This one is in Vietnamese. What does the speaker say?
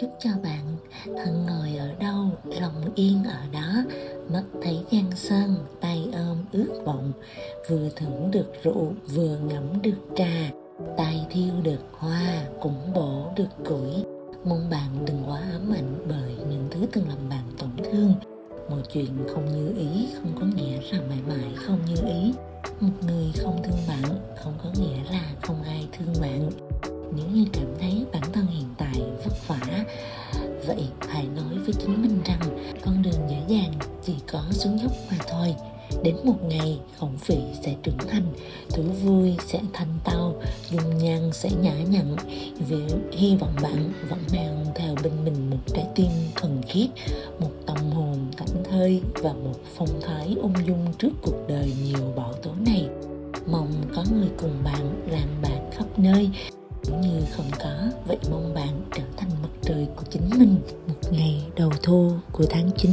chúc cho bạn thân ngồi ở đâu, lòng yên ở đó. Mắt thấy giang sơn, tay ôm ước vọng. Vừa thưởng được rượu, vừa ngẫm được trà. Tay thiêu được hoa, cũng bổ được củi. Mong bạn đừng quá ám ảnh bởi những thứ từng làm bạn tổn thương. Mọi chuyện không như ý, không có nghĩa là mãi mãi không như ý. Một người không thương bạn, không có nghĩa là không ai thương bạn. Nếu như cảm thấy bạn vậy hãy nói với chính mình rằng con đường dễ dàng chỉ có xuống dốc mà thôi. Đến một ngày, khổng phỉ sẽ trưởng thành, thú vui sẽ thành tao, dung nhan sẽ nhã nhặn. Vì hy vọng bạn vẫn mang theo bên mình một trái tim thuần khiết, một tâm hồn thảnh thơi và một phong thái ung dung trước cuộc đời nhiều bão tố này. Mong có người cùng bạn làm bạn khắp nơi. Nếu như không có, vậy mong bạn trở trời của chính mình một ngày đầu thu của tháng 9